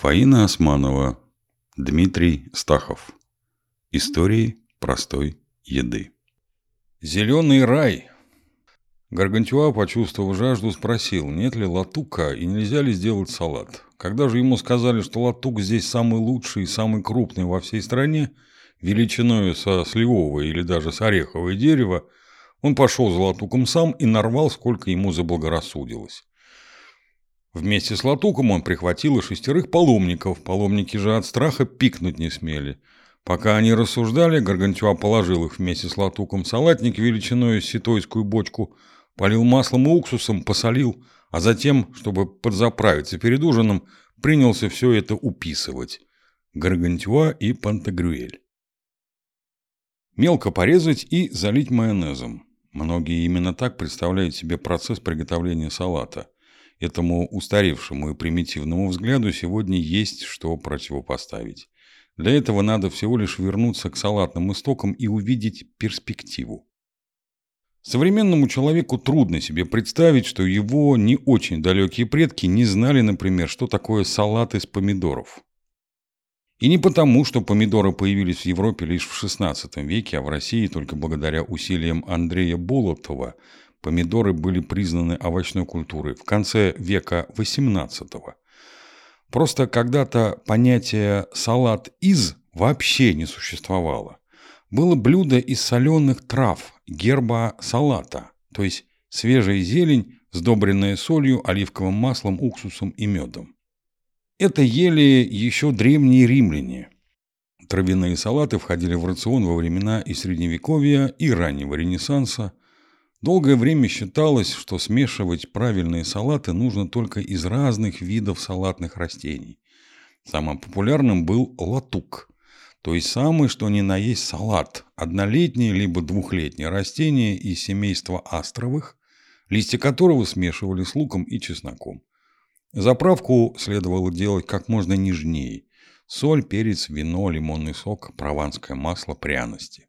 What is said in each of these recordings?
Фаина Османова, Дмитрий Стахов. Истории простой еды. Зеленый рай. Гаргантюа, почувствовав жажду, спросил, нет ли латука и нельзя ли сделать салат. Когда же ему сказали, что латук здесь самый лучший и самый крупный во всей стране, величиной со сливовое или даже с ореховое дерево, он пошел за латуком сам и нарвал, сколько ему заблагорассудилось. Вместе с Латуком он прихватил и шестерых паломников. Паломники же от страха пикнуть не смели. Пока они рассуждали, Гаргантюа положил их вместе с Латуком салатник величиной ситойскую бочку, полил маслом и уксусом, посолил, а затем, чтобы подзаправиться перед ужином, принялся все это уписывать. Гаргантюа и Пантагрюэль. Мелко порезать и залить майонезом. Многие именно так представляют себе процесс приготовления салата – Этому устаревшему и примитивному взгляду сегодня есть что противопоставить. Для этого надо всего лишь вернуться к салатным истокам и увидеть перспективу. Современному человеку трудно себе представить, что его не очень далекие предки не знали, например, что такое салат из помидоров. И не потому, что помидоры появились в Европе лишь в XVI веке, а в России только благодаря усилиям Андрея Болотова – помидоры были признаны овощной культурой в конце века XVIII. Просто когда-то понятие «салат из» вообще не существовало. Было блюдо из соленых трав, герба салата, то есть свежая зелень, сдобренная солью, оливковым маслом, уксусом и медом. Это ели еще древние римляне. Травяные салаты входили в рацион во времена и Средневековья, и раннего Ренессанса – Долгое время считалось, что смешивать правильные салаты нужно только из разных видов салатных растений. Самым популярным был латук, то есть самый что ни на есть салат, однолетнее либо двухлетнее растение из семейства астровых, листья которого смешивали с луком и чесноком. Заправку следовало делать как можно нежнее. Соль, перец, вино, лимонный сок, прованское масло, пряности.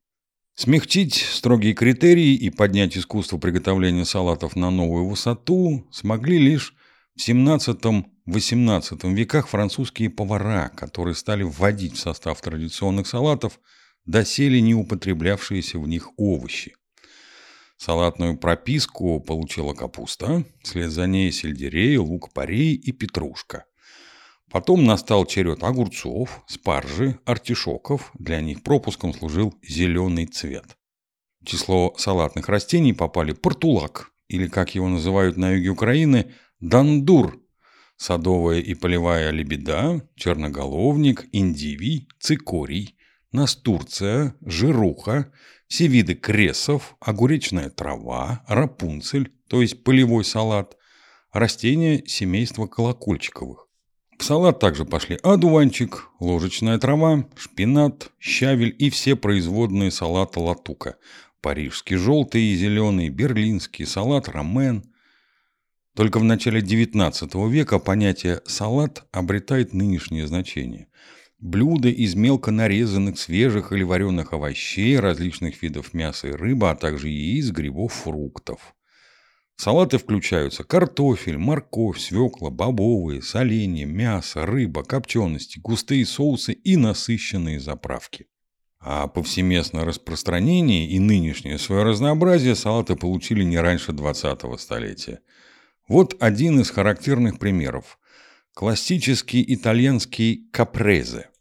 Смягчить строгие критерии и поднять искусство приготовления салатов на новую высоту смогли лишь в XVII-XVIII веках французские повара, которые стали вводить в состав традиционных салатов доселе не употреблявшиеся в них овощи. Салатную прописку получила капуста, вслед за ней сельдерей, лук-порей и петрушка. Потом настал черед огурцов, спаржи, артишоков. Для них пропуском служил зеленый цвет. В число салатных растений попали портулак, или, как его называют на юге Украины, дандур, садовая и полевая лебеда, черноголовник, индивий, цикорий, настурция, жируха, все виды кресов, огуречная трава, рапунцель, то есть полевой салат, растения семейства колокольчиковых. В салат также пошли одуванчик, ложечная трава, шпинат, щавель и все производные салата латука. Парижский желтый и зеленый, берлинский салат, ромен. Только в начале XIX века понятие «салат» обретает нынешнее значение. Блюда из мелко нарезанных свежих или вареных овощей, различных видов мяса и рыбы, а также яиц, грибов, фруктов. Салаты включаются картофель, морковь, свекла, бобовые, соленья, мясо, рыба, копчености, густые соусы и насыщенные заправки. А повсеместное распространение и нынешнее свое разнообразие салаты получили не раньше 20-го столетия. Вот один из характерных примеров. Классический итальянский капрезе –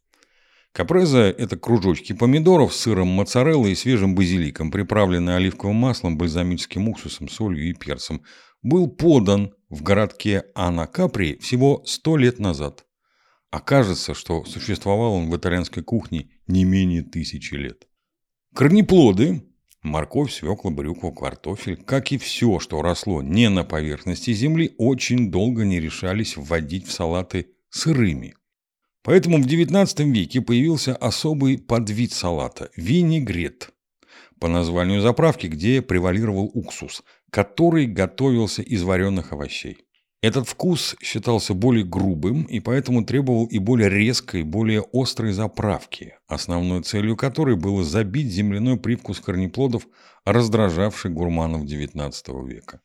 Капреза – это кружочки помидоров с сыром моцарелла и свежим базиликом, приправленные оливковым маслом, бальзамическим уксусом, солью и перцем. Был подан в городке Анакапри всего сто лет назад. Окажется, что существовал он в итальянской кухне не менее тысячи лет. Корнеплоды – морковь, свекла, брюква, картофель, как и все, что росло не на поверхности земли, очень долго не решались вводить в салаты сырыми. Поэтому в XIX веке появился особый подвид салата – винегрет. По названию заправки, где превалировал уксус, который готовился из вареных овощей. Этот вкус считался более грубым и поэтому требовал и более резкой, более острой заправки, основной целью которой было забить земляной привкус корнеплодов, раздражавший гурманов XIX века.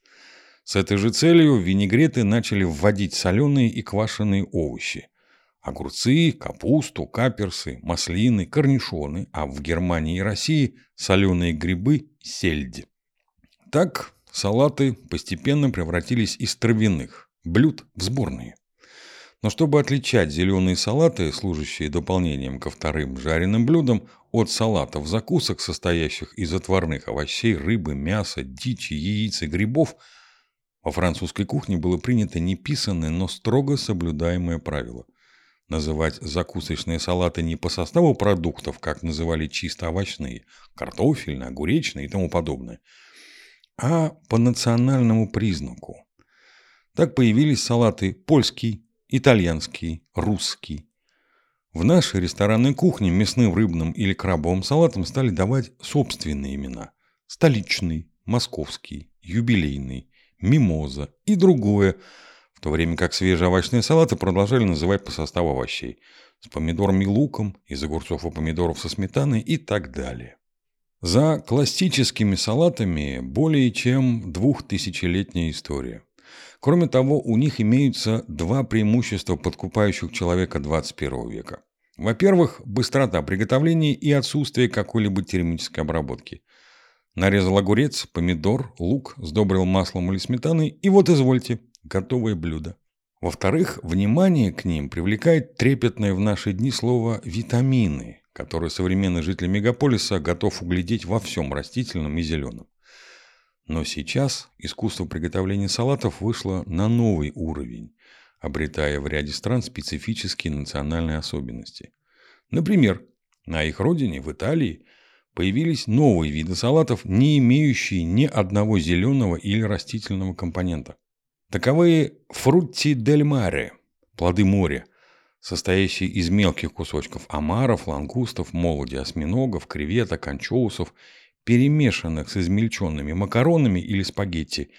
С этой же целью винегреты начали вводить соленые и квашеные овощи, огурцы, капусту, каперсы, маслины, корнишоны, а в Германии и России соленые грибы, сельдь. Так салаты постепенно превратились из травяных блюд в сборные. Но чтобы отличать зеленые салаты, служащие дополнением ко вторым жареным блюдам, от салатов закусок, состоящих из отварных овощей, рыбы, мяса, дичи, яиц и грибов, во французской кухне было принято неписанное, но строго соблюдаемое правило – называть закусочные салаты не по составу продуктов, как называли чисто овощные – картофельные, огуречные и тому подобное, а по национальному признаку. Так появились салаты польский, итальянский, русский. В нашей ресторанной кухне мясным, рыбным или крабовым салатам стали давать собственные имена – столичный, московский, юбилейный, мимоза и другое, в то время как свежие овощные салаты продолжали называть по составу овощей с помидором и луком, из огурцов и помидоров со сметаной и так далее. За классическими салатами более чем двухтысячелетняя история. Кроме того, у них имеются два преимущества подкупающих человека 21 века. Во-первых, быстрота приготовления и отсутствие какой-либо термической обработки – Нарезал огурец, помидор, лук, сдобрил маслом или сметаной, и вот извольте, готовое блюдо. Во-вторых, внимание к ним привлекает трепетное в наши дни слово «витамины», которое современный житель мегаполиса готов углядеть во всем растительном и зеленом. Но сейчас искусство приготовления салатов вышло на новый уровень, обретая в ряде стран специфические национальные особенности. Например, на их родине, в Италии, появились новые виды салатов, не имеющие ни одного зеленого или растительного компонента. Таковы фрутти дель маре – плоды моря, состоящие из мелких кусочков омаров, лангустов, молоди осьминогов, креветок, анчоусов, перемешанных с измельченными макаронами или спагетти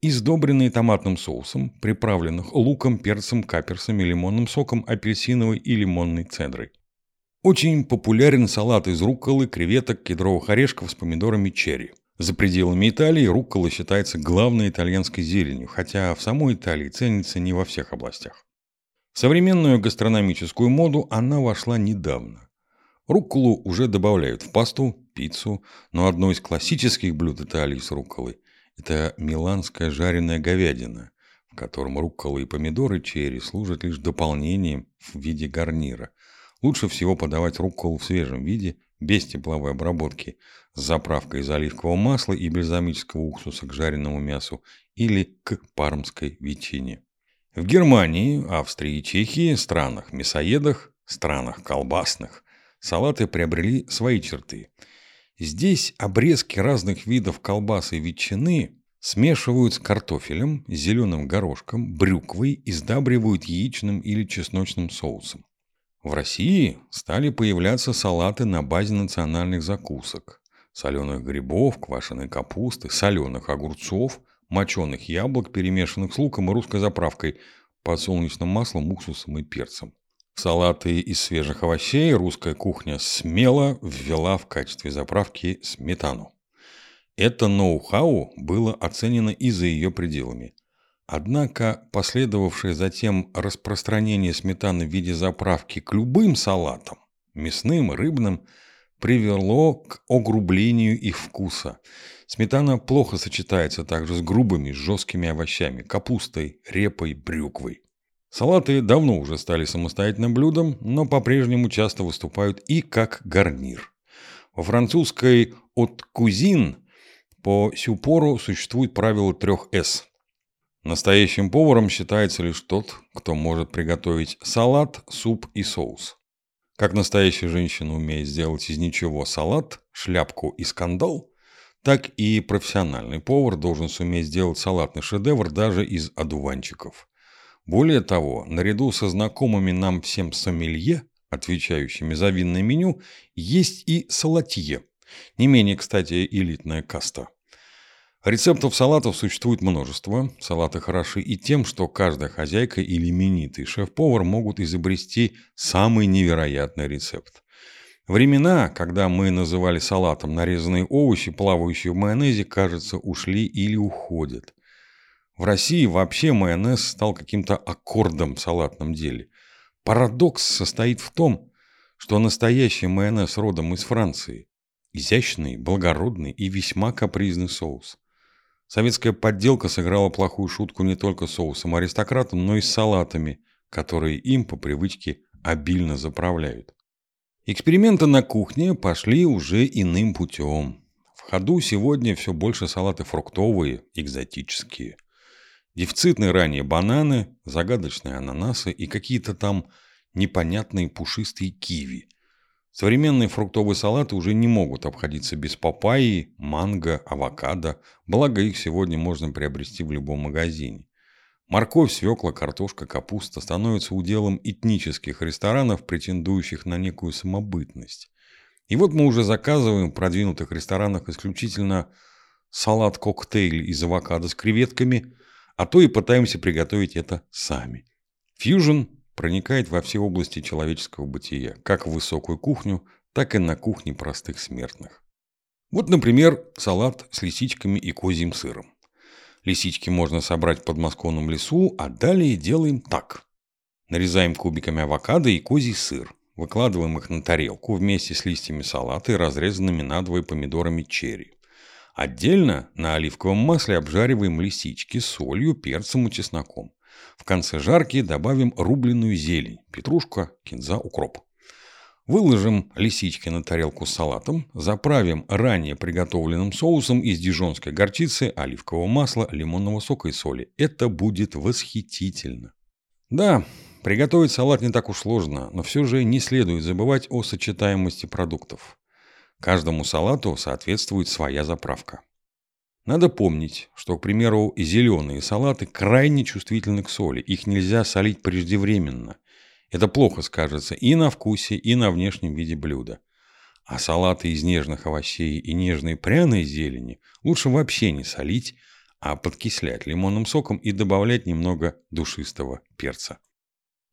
и сдобренные томатным соусом, приправленных луком, перцем, каперсами, лимонным соком, апельсиновой и лимонной цедрой. Очень популярен салат из рукколы, креветок, кедровых орешков с помидорами черри. За пределами Италии руккола считается главной итальянской зеленью, хотя в самой Италии ценится не во всех областях. В современную гастрономическую моду она вошла недавно. Рукколу уже добавляют в пасту, пиццу, но одно из классических блюд Италии с рукколой – это миланская жареная говядина, в котором руккола и помидоры черри служат лишь дополнением в виде гарнира – Лучше всего подавать рукколу в свежем виде, без тепловой обработки, с заправкой из оливкового масла и бальзамического уксуса к жареному мясу или к пармской ветчине. В Германии, Австрии и Чехии, странах-мясоедах, странах колбасных, салаты приобрели свои черты. Здесь обрезки разных видов колбасы и ветчины смешивают с картофелем, зеленым горошком, брюквой и сдабривают яичным или чесночным соусом. В России стали появляться салаты на базе национальных закусок. Соленых грибов, квашеной капусты, соленых огурцов, моченых яблок, перемешанных с луком и русской заправкой, подсолнечным маслом, уксусом и перцем. салаты из свежих овощей русская кухня смело ввела в качестве заправки сметану. Это ноу-хау было оценено и за ее пределами – Однако последовавшее затем распространение сметаны в виде заправки к любым салатам, мясным и рыбным, привело к огрублению их вкуса. Сметана плохо сочетается также с грубыми, жесткими овощами, капустой, репой, брюквой. Салаты давно уже стали самостоятельным блюдом, но по-прежнему часто выступают и как гарнир. Во французской «от кузин» по сю пору существует правило трех «с» Настоящим поваром считается лишь тот, кто может приготовить салат, суп и соус. Как настоящая женщина умеет сделать из ничего салат, шляпку и скандал, так и профессиональный повар должен суметь сделать салатный шедевр даже из одуванчиков. Более того, наряду со знакомыми нам всем сомелье, отвечающими за винное меню, есть и салатье, не менее, кстати, элитная каста – Рецептов салатов существует множество. Салаты хороши и тем, что каждая хозяйка или именитый шеф-повар могут изобрести самый невероятный рецепт. Времена, когда мы называли салатом нарезанные овощи, плавающие в майонезе, кажется, ушли или уходят. В России вообще майонез стал каким-то аккордом в салатном деле. Парадокс состоит в том, что настоящий майонез родом из Франции – изящный, благородный и весьма капризный соус. Советская подделка сыграла плохую шутку не только соусом аристократам, но и с салатами, которые им по привычке обильно заправляют. Эксперименты на кухне пошли уже иным путем. В ходу сегодня все больше салаты фруктовые, экзотические. Дефицитные ранее бананы, загадочные ананасы и какие-то там непонятные пушистые киви. Современные фруктовые салаты уже не могут обходиться без папайи, манго, авокадо, благо их сегодня можно приобрести в любом магазине. Морковь, свекла, картошка, капуста становятся уделом этнических ресторанов, претендующих на некую самобытность. И вот мы уже заказываем в продвинутых ресторанах исключительно салат-коктейль из авокадо с креветками, а то и пытаемся приготовить это сами. Фьюжн проникает во все области человеческого бытия, как в высокую кухню, так и на кухне простых смертных. Вот, например, салат с лисичками и козьим сыром. Лисички можно собрать в подмосковном лесу, а далее делаем так. Нарезаем кубиками авокадо и козий сыр. Выкладываем их на тарелку вместе с листьями салата и разрезанными надвое помидорами черри. Отдельно на оливковом масле обжариваем лисички с солью, перцем и чесноком. В конце жарки добавим рубленую зелень, петрушка, кинза, укроп. Выложим лисички на тарелку с салатом, заправим ранее приготовленным соусом из дижонской горчицы, оливкового масла, лимонного сока и соли. Это будет восхитительно. Да, приготовить салат не так уж сложно, но все же не следует забывать о сочетаемости продуктов. Каждому салату соответствует своя заправка. Надо помнить, что, к примеру, зеленые салаты крайне чувствительны к соли. Их нельзя солить преждевременно – это плохо скажется и на вкусе, и на внешнем виде блюда. А салаты из нежных овощей и нежной пряной зелени лучше вообще не солить, а подкислять лимонным соком и добавлять немного душистого перца.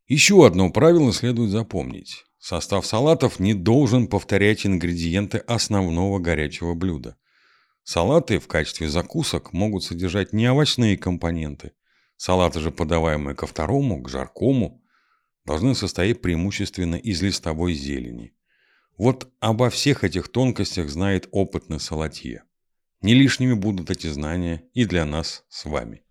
Еще одно правило следует запомнить. Состав салатов не должен повторять ингредиенты основного горячего блюда. Салаты в качестве закусок могут содержать не овощные компоненты. Салаты же, подаваемые ко второму, к жаркому, должны состоять преимущественно из листовой зелени. Вот обо всех этих тонкостях знает опытный салатье. Не лишними будут эти знания и для нас с вами.